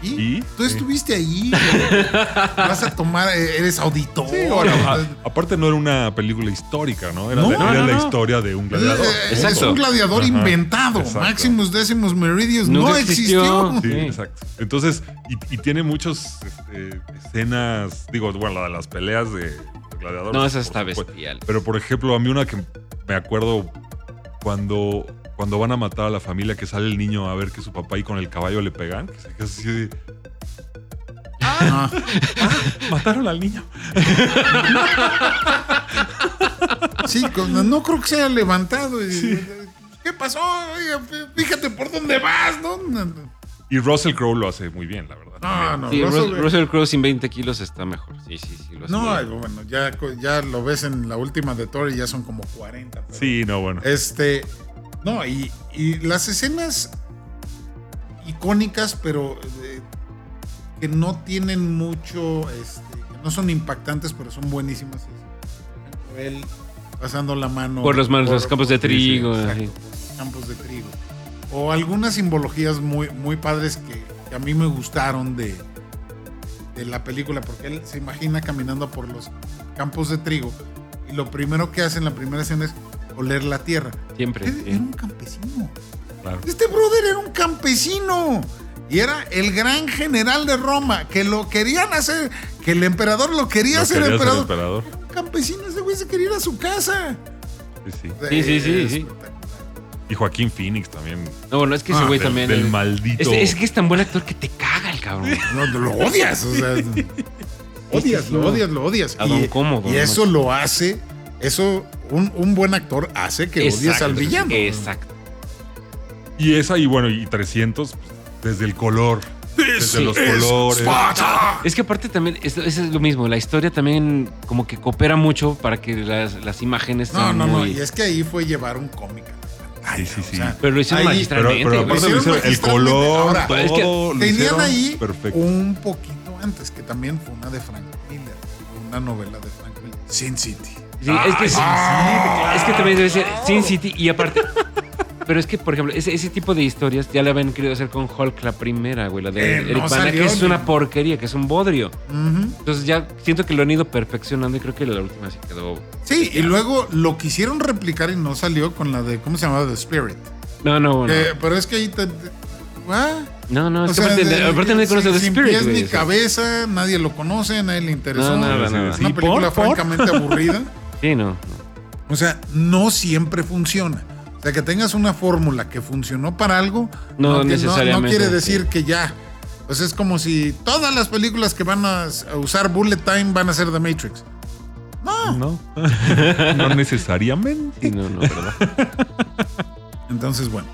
¿Y? ¿Y? Tú Sí. estuviste ahí. Vas a tomar, eh, eres auditor. Sí, bueno, a- aparte no era una película histórica, ¿no? Era, No, de- no, era no, la no. historia de un gladiador. Eh, Es un gladiador Ajá, inventado. exacto. Maximus Decimus Meridius no existió. existió. Sí, Sí. exacto. Entonces, y, y tiene muchas este, escenas, digo, bueno, la de las peleas de gladiadores. No, esa está bestial. Pero, por ejemplo, a mí una que me acuerdo cuando, cuando van a matar a la familia, que sale el niño a ver que su papá y con el caballo le pegan, que se queda así de, Ah, mataron al niño. sí, con- no creo que se haya levantado. y- ¿Qué pasó? Fíjate por dónde vas, ¿no? Y Russell Crowe lo hace muy bien, la verdad. No, no. Sí, Russell- Crowe sin 20 kilos está mejor. Sí, sí, sí. Lo hace No, bien. bueno, ya, ya lo ves en la última de Thor y ya son como 40. pero- Sí, no, bueno. Este, no, y, y las escenas icónicas, pero eh, que no tienen mucho, este, que no son impactantes, pero son buenísimas. Por él pasando la mano Por los, manos, los campos de trigo. exacto, por campos de trigo. O algunas simbologías muy, muy padres que, que a mí me gustaron de, de la película, porque él se imagina caminando por los campos de trigo y lo primero que hace en la primera escena es oler la tierra. Siempre. Era, sí. era un campesino. Claro. Este brother era un campesino. Y era el gran general de Roma, que lo querían hacer, que el emperador lo quería hacer quería ser emperador. emperador. Un campesino, ese güey se quería ir a su casa. Sí, sí. Sí, sí, sí, sí. Y Joaquín Phoenix también. No, bueno, es que ese Ah, güey del, también. del es, maldito. es, es que es tan buen actor que te caga el cabrón. No, lo odias, o sea. odias, lo odias, lo odias. A don cómodo, y eso lo hace, eso, un, un buen actor hace que odies Exacto, al villano. Exacto. Y esa, y bueno, y 300, pues, desde el color, desde Sí, los es colores. Sparta. Es que aparte también, es, es lo mismo, la historia también como que coopera mucho para que las, las imágenes No, sean no, no. Y es que ahí fue llevar un cómic a la pantalla. Sí, sí, sí. o sea, Pero lo hicieron ahí- Pero, magistralmente. pero güey. aparte Lo lo hicieron el color, Ahora, todo, es que lo Tenían ahí perfecto. un poquito antes, que también fue una de Frank Miller, una novela de Frank Miller, Sin City. Sí, es que, Ah, es que también debe ser Sin City y aparte. Pero es que, por ejemplo, ese, ese tipo de historias ya la habían querido hacer con Hulk la primera, güey, la de Eh, Eric no Bana, salió que es una porquería, que es un bodrio. Entonces ya siento que lo han ido perfeccionando y creo que la última sí quedó. Sí, y luego lo quisieron replicar y no salió con la de, ¿cómo se llamaba? The Spirit. No, no, bueno. Eh, pero es que ahí te... te- ¿ah? no, no, es O que sea, aparte, de- aparte nadie sin- conoce The Spirit, pies güey. ni cabeza, nadie lo conoce, nadie le interesó. No, nada, Es nada. una Sí, película por. francamente aburrida. Sí, no. no. O sea, no siempre funciona. O sea, que tengas una fórmula que funcionó para algo, No necesariamente, No, quiere decir sí. que ya. Pues es como si todas las películas que van a, usar Bullet Time van a ser The Matrix. No. No, no necesariamente. Sí, no, no, ¿verdad? Entonces, bueno.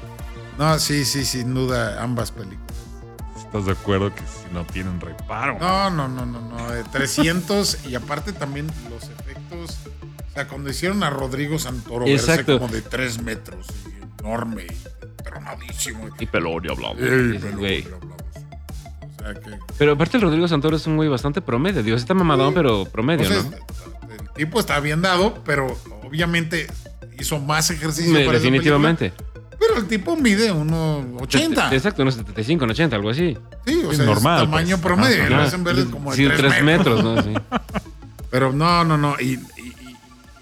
No, sí, sí, sin duda, ambas películas. ¿Estás de acuerdo que si no tienen reparo? No, no, no, no, no. eh, 300 y aparte también los efectos. O sea, cuando hicieron a Rodrigo Santoro verse Exacto. como de 3 metros, y enorme, y tronadísimo. Y pelón y hablamos. Ey, pero- güey. hablamos. O sea que. Pero aparte el Rodrigo Santoro es un güey bastante promedio. Dios, está mamadón, Sí. pero promedio, Entonces, ¿no? el tipo está bien dado, pero obviamente hizo más ejercicio. Me- para definitivamente. Pero el tipo mide 1,80. Exacto, unos 75, 80, algo así. Sí, o Es sea, normal, es tamaño pues. promedio. Ajá. Lo hacen ver como de sí, 3 tres metros. metros, ¿no? Sí. Pero no, no, no. Y,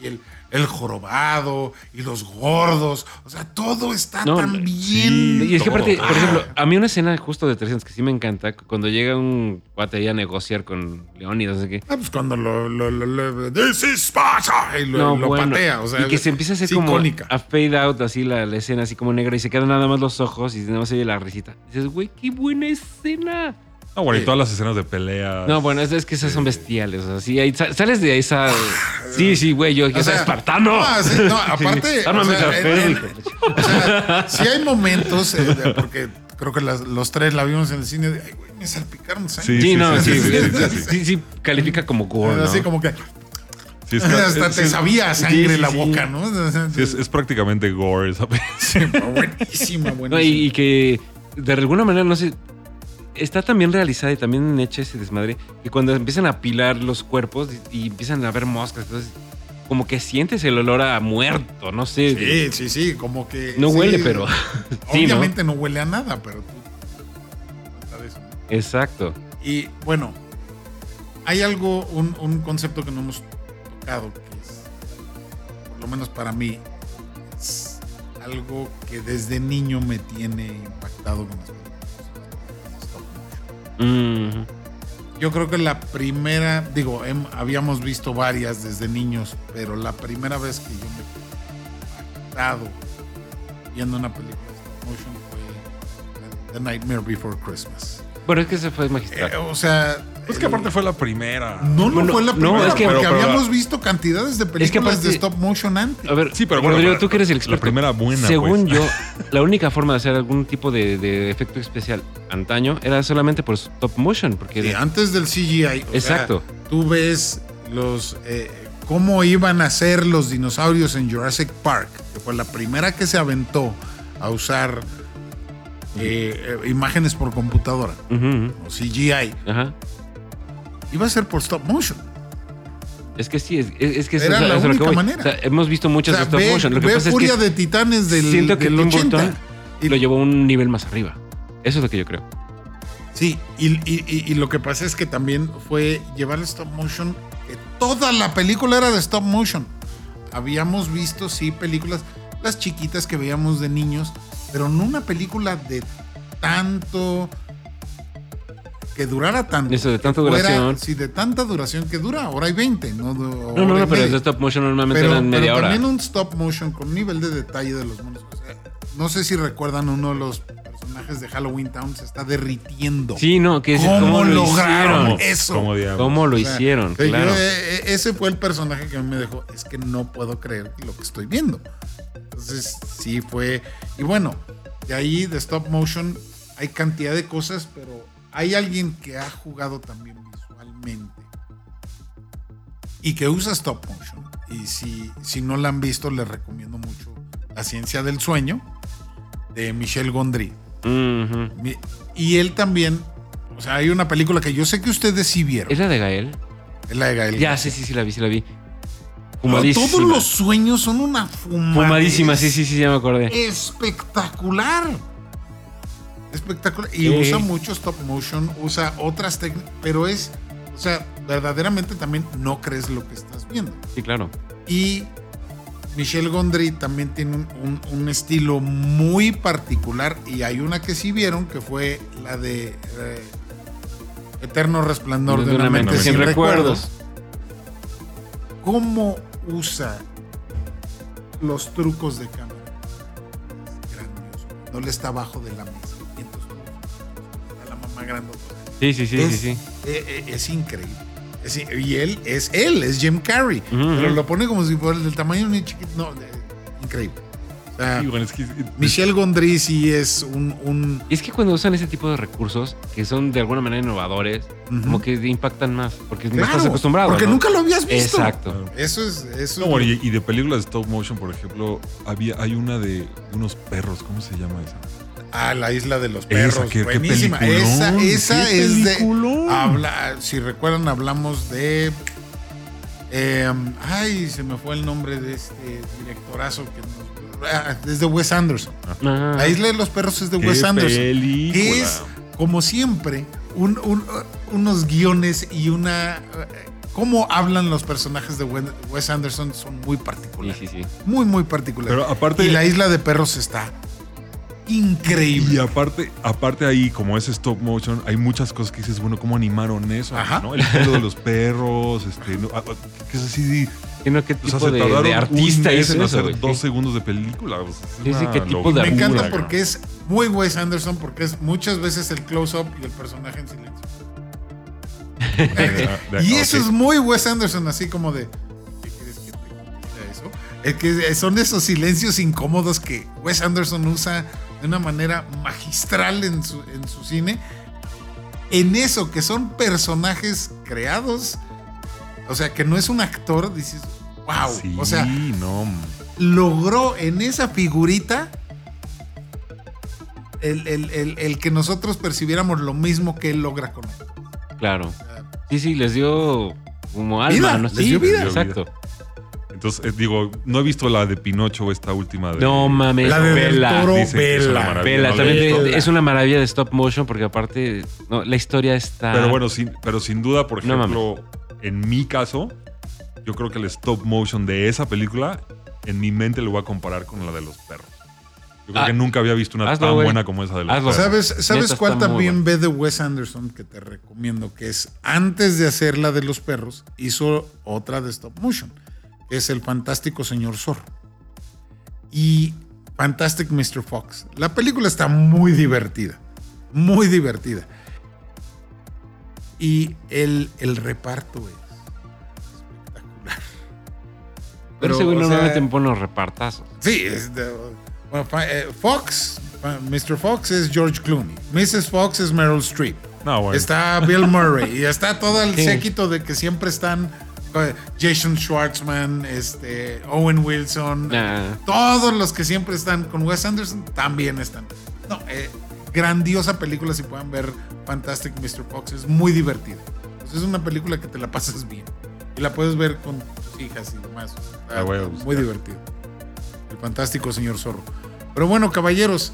y- el, el jorobado y los gordos. O sea, todo está No, tan bien. Y es que aparte, por ejemplo, a mí una escena justo de 300 que sí me encanta, cuando llega un cuate ahí a negociar con Leónidas, no sé qué. Ah, pues cuando lo, lo, lo, lo- This is Sparta, y lo, No, lo bueno, patea. O sea, y que se empieza a hacer como icónica. a fade out, así la, la escena, así como negra, y se quedan nada más los ojos y nada más se oye la risita. Y dices, güey, qué buena escena. No, bueno, y todas las escenas de pelea. No, bueno, es, es que esas son bestiales. O sea, sí, ahí sa- sales de esa. Sí, sí, güey, yo, yo O soy sea, espartano. no, sí, no, aparte, Ármame o sea, esa en- fe, en- hijo. O sea, sí hay momentos, eh, de- porque creo que las- los tres la vimos en el cine, de, ay, güey, me salpicaron sangre. Sí, Sí, no, sí, sí, sí, sí, sí, sí, sí, sí, califica como gore, ¿no? Así como que Sí, es hasta es- te es- sabía sangre sí, la sí. boca, ¿no? Sí, es, es prácticamente gore esa película. sí, buenísima, buenísima. No, y, y que de alguna manera, no sé, está también realizada y también hecha ese desmadre, que cuando empiezan a apilar los cuerpos y, y empiezan a ver moscas, entonces como que sientes el olor a muerto, no sé. Sí, sí, sí, como que. No sí, huele, pero. sí, ¿no? Obviamente ¿no? huele a nada, pero tú. eso, ¿no? Exacto. Y bueno, hay algo, un, un concepto que no hemos tocado, que es, por lo menos para mí, es algo que desde niño me tiene impactado con las. Mm, Yo creo que la primera, digo, habíamos visto varias desde niños, pero la primera vez que yo me quedé impactado viendo una película de motion fue The Nightmare Before Christmas. Bueno, es que se fue magistral. Eh, o sea, Es que aparte fue la primera. no, no Bueno, fue la no, primera, es que- porque pero- pero- habíamos visto cantidades de películas Es que aparte- de stop motion antes. A ver, Sí, pero bueno, Rodrigo, tú que eres el la experto. primera buena, Según pues. yo, la única forma de hacer algún tipo de, de efecto especial antaño era solamente por stop motion. Porque Sí, antes del CGI. Exacto. sea, tú ves los eh, cómo iban a ser los dinosaurios en Jurassic Park, que fue la primera que se aventó a usar eh, eh, imágenes por computadora o CGI. Ajá. Iba a ser por stop motion. Es que sí, es, es- que Era la que única manera. O sea, hemos visto O muchas sea, de stop ve, motion. Lo que ve pasa Furia es que de Titanes del, siento que del Tim 80. Burton Y- lo llevó a un nivel más arriba. Eso es lo que yo creo. Sí, y, y- y- y lo que pasa es que también fue llevar el stop motion, que toda la película era de stop motion. Habíamos visto, sí, películas, las chiquitas que veíamos de niños, pero no una película de tanto, que durara tanto. Eso, de tanta fuera- duración. Sí, de tanta duración que dura, hora y 20, no No, no, no, pero el de stop motion normalmente Pero, eran pero media hora. también un stop motion con un nivel de detalle de los monos. O sea, no sé si recuerdan uno de los personajes de Halloween Town se está derritiendo. Sí, no, que es ¿Cómo cómo lo lograron hicieron. eso? Diablos. ¿Cómo lo O sea, hicieron? yo, Claro. eh, eh, ese fue el personaje que a mí me dejó. Es que no puedo creer lo que estoy viendo. Entonces, sí fue. Y bueno, de ahí de stop motion hay cantidad de cosas, pero hay alguien que ha jugado también visualmente y que usa stop motion. Y si, si no la han visto, les recomiendo mucho La ciencia del sueño de Michel Gondry. Y él también. O sea, hay una película que yo sé que ustedes sí vieron. ¿Es la de Gael? Es la de Gael. Ya, sí, sí, sí la vi, sí la vi. Fumadísima. Todos los sueños son una fumada. Fumadísima, sí, sí, sí, ya me acordé. Espectacular. Espectacular. Y Sí. usa mucho stop motion, usa otras técnicas, pero es, o sea, verdaderamente también no crees lo que estás viendo. Sí, claro. Y Michel Gondry también tiene un, un- un estilo muy particular y hay una que sí vieron que fue la de eh, Eterno Resplandor de, una mente sin recuerdos. ¿Cómo usa los trucos de cámara? Es grandioso. No le está abajo de la mesa. Grandota. Sí, sí, sí, es, sí, sí. eh, eh, es increíble. Es y él es él, es Jim Carrey. Pero lo pone como si fuera del tamaño de un chiquito. No, eh, increíble. O sea, Sí, bueno, es que- Michel Gondry sí es un. es que cuando usan ese tipo de recursos, que son de alguna manera innovadores, como que impactan más, porque no Claro, estás acostumbrado. Porque ¿no? nunca lo habías visto. Exacto. Eso es. Eso No, es- bueno, y, y de películas de stop motion, por ejemplo, había, hay una de unos perros, ¿cómo se llama esa? Ah, la isla de los Esa, perros. qué- qué buenísima. esa esa qué es de. peliculón. Habla, si recuerdan, hablamos de. eh, ay, se me fue el nombre de este directorazo que nos. ah, es de Wes Anderson. Ah, La isla de los perros es de ¡Qué Wes Anderson. película! Que es, como siempre, un- un- unos guiones y una. eh, Cómo hablan los personajes de Wes Anderson son muy sí, particulares. sí, sí. Muy, muy particulares. Pero aparte- Y la isla de perros está increíble. Y aparte, aparte ahí, como es stop motion, hay muchas cosas que dices, bueno, ¿cómo animaron eso? Ajá. ¿no? El pelo de los perros, este, no, ah, ah, que es así, qué o tipo sea, se de, de artista un mes hizo en eso, hacer dos segundos de película. o sea, es Sí, sí, una qué tipo de locura, Me encanta porque es muy Wes Anderson, porque es muchas veces el close-up y el personaje en silencio. De- de- y eso es muy Wes Anderson, así como de. ¿Qué quieres que te diga eso? Es que son esos silencios incómodos que Wes Anderson usa de una manera magistral en su, en su cine. En eso, que son personajes creados. O sea, que no es un actor, dices, wow. Sí, O sea, no. logró en esa figurita el, el- el- el que nosotros percibiéramos lo mismo que él logra con él. Claro. Sí, sí, les dio como alma, Vida, ¿no? les Sí, dio vida. Exacto. Entonces, eh, digo, no he visto la de Pinocho, esta última de. No mames, La de Del vela. Toro, Dicen que es una vela. maravilla. Vela, no la he también visto. de- es una maravilla de stop motion porque aparte no, la historia está... Pero bueno, sin, pero sin duda, por No ejemplo, en mi caso, yo creo que el stop motion de esa película, en mi mente lo voy a comparar con la de los perros. Yo creo Ah, que nunca había visto una hazlo, tan güey. buena como esa de los Hazlo. perros. ¿Sabes, ¿sabes Neta, cuál muy también ve de Wes Anderson que te recomiendo? Que es antes de hacer la de los perros, hizo otra de stop motion, es el fantástico señor zorro. Y Fantastic Mr. Fox. La película está muy divertida, muy divertida. Y el, el reparto es espectacular. Pero ese güey o sea, normalmente me pone los repartazos. Sí, es de- bueno, fa- eh, Fox, Mr. Fox es George Clooney, Mrs. Fox es Meryl Streep, No, bueno. está Bill Murray y está todo el séquito de que siempre están Jason Schwartzman, este, Owen Wilson, Nah. todos los que siempre están con Wes Anderson también están. No, eh, grandiosa película si pueden ver Fantastic Mr. Fox, es muy divertida. Pues es una película que te la pasas bien y la puedes ver con tus hijas y demás. está- muy divertido. El fantástico señor Zorro. Pero bueno, caballeros,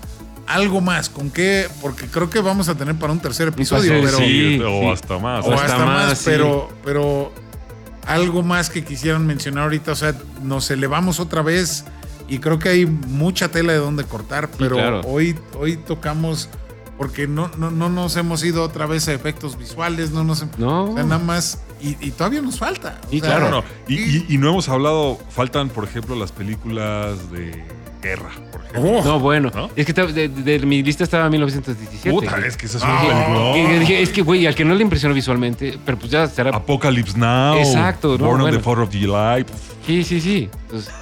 algo más. ¿Con qué? Porque creo que vamos a tener para un tercer episodio, tercer, pero, sí, sí, o sí. hasta más. o hasta hasta, más, más, sí. pero, pero algo más que quisieran mencionar ahorita. O sea, nos elevamos otra vez y creo que hay mucha tela de donde cortar, pero claro. hoy, hoy tocamos porque no, no, no nos hemos ido otra vez a efectos visuales, no nos No. o sea, nada más y, y todavía nos falta. Sí, sea, claro. No, no, Y, y- y no hemos hablado, faltan, por ejemplo, las películas de guerra, por ejemplo. Oh, No, bueno. ¿No? Es que de, de mi lista estaba 1917. Puta, es que esa es una película. Que- que dije, es que, güey, al que no le impresionó visualmente, pero pues ya será. Apocalypse Now. Exacto, no, Born on bueno. the 4 of July. Sí, sí, sí. Entonces,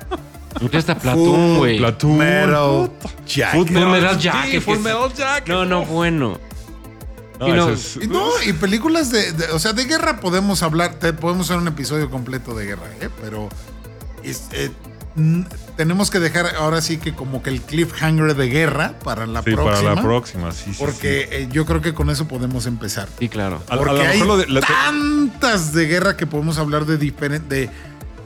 ya está Platón, güey. Platoon. Metal Jacket. Full Full Metal sí, Jacket, Full que es- Metal Jacket. No, no, bueno. No, Y no- es- Y No, y películas de, de- o sea, de guerra podemos hablar, te- podemos hacer un episodio completo de guerra, ¿eh? pero es- eh, tenemos que dejar ahora sí que como que el cliffhanger de guerra para la sí, próxima, para la próxima, sí, sí. porque eh, yo creo que con eso podemos empezar. Sí, claro. A- a Porque lo hay mejor lo de- la- tantas de guerra que podemos hablar de diferente, de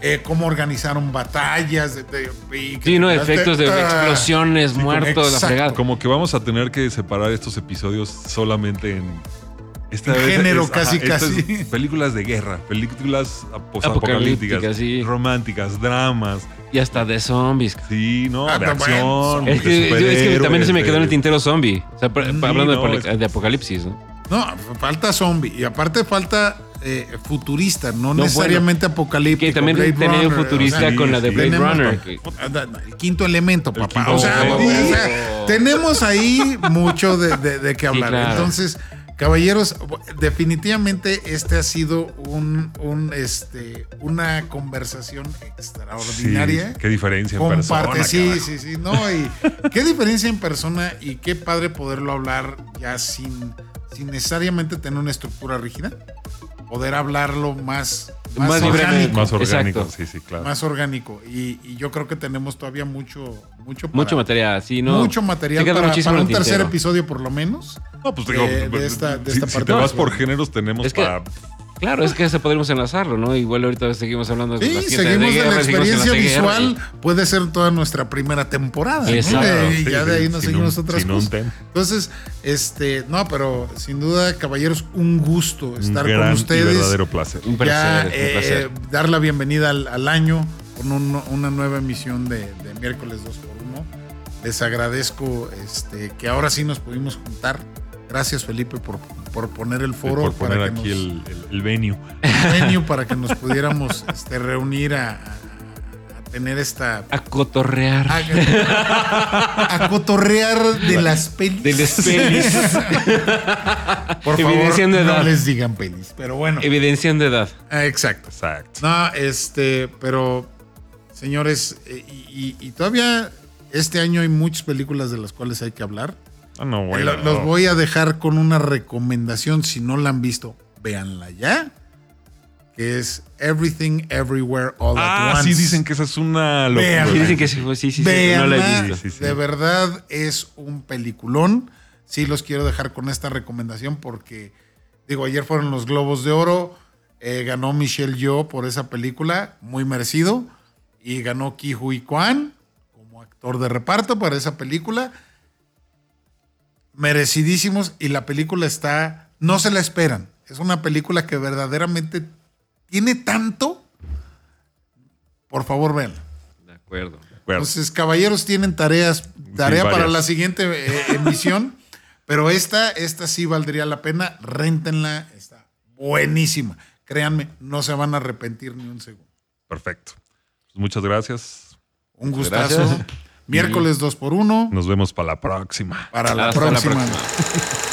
eh, cómo organizaron batallas, de, de- y Sí, no, efectos de Ah, explosiones, muertos, la fregada. Como que vamos a tener que separar estos episodios solamente en. Esta En vez género, casi, casi. Películas de guerra, películas Apocalípticas, sí. románticas, dramas. Y hasta de zombies. Sí, ¿no? Ah, de acción. Es que, es también se me quedó en el tintero zombie. O sea, Sí, hablando no, de, apocalipsis, ¿no? No, falta zombie. Y aparte falta eh, futurista, no, No, necesariamente apocalíptico. Que también Blade tenía un Runner, futurista o sea, sí, con la de. Blade tenemos- Runner. El quinto elemento, El papá. quinto o, sea, elemento. o sea, tenemos ahí mucho de, de- de qué hablar. claro. Entonces, caballeros, definitivamente este ha sido un, un, este, una conversación extraordinaria. Sí, qué diferencia en Comparte, persona. sí, carajo. sí, sí, no, y qué diferencia en persona y qué padre poderlo hablar ya sin, sin necesariamente tener una estructura rígida, poder hablarlo más, más, Más orgánico. Más orgánico, Exacto. sí, sí, claro. más orgánico y, y yo creo que tenemos todavía mucho, mucho, para- Mucho material, sí, ¿no? mucho material para, un tercer tintero. episodio por lo menos. No, pues de- digo, de esta- de si, esta si parte te de vas la- por géneros, tenemos Es que- para. Claro, es que se podríamos enlazarlo, ¿no? Igual ahorita seguimos hablando de Sí, las seguimos de, guerra, la en experiencia guerra, visual, puede ser toda nuestra primera temporada. ¿no? Exacto. Eh, y Sí, ya de ahí nos seguimos un- otras sin un cosas. Entonces, este, no, pero sin duda, caballeros, un gusto Un estar gran con ustedes. verdadero placer. Un placer, ya un eh, placer. dar la bienvenida al, al año con un- una nueva emisión de, de miércoles 2x1. Les agradezco este, que ahora sí nos pudimos juntar. Gracias, Felipe, por, por poner el foro. por poner para que aquí nos- el, el, el venue. venue para que nos pudiéramos este, reunir a, tener esta. A cotorrear. A, a cotorrear de las pelis. De las pelis. Por favor, Evidenciando no edad. les digan pelis. Pero bueno. Evidenciando edad. Ah, exacto. Exacto. No, este, pero señores, eh, y, y- y todavía este año hay muchas películas de las cuales hay que hablar. Ah, no, Eh, los voy a dejar con una recomendación. Si no la han visto, véanla ya. Que es Everything Everywhere All Ah, at Once. sí, dicen que esa es una locura. Sí, dicen que sí, fue- sí, sí, Véanla, no la he visto. Sí, sí, sí. De verdad es un peliculón. Sí, los quiero dejar con esta recomendación porque, digo, ayer fueron los Globos de Oro. Eh, ganó Michelle Yeoh por esa película, muy merecido. Y ganó Ki Hui Kwan como actor de reparto para esa película. Merecidísimos. Y la película está. No se la esperan. Es una película que verdaderamente tiene tanto. Por favor, véanla. De acuerdo. De acuerdo. Entonces, caballeros tienen tareas, tarea para la siguiente eh, emisión, pero esta, esta sí valdría la pena, réntenla, está buenísima. Créanme, no se van a arrepentir ni un segundo. Perfecto. Pues muchas gracias. Un gustazo. Gracias. Miércoles 2 por 1 Nos vemos para la próxima. para la Hasta la próxima. próxima.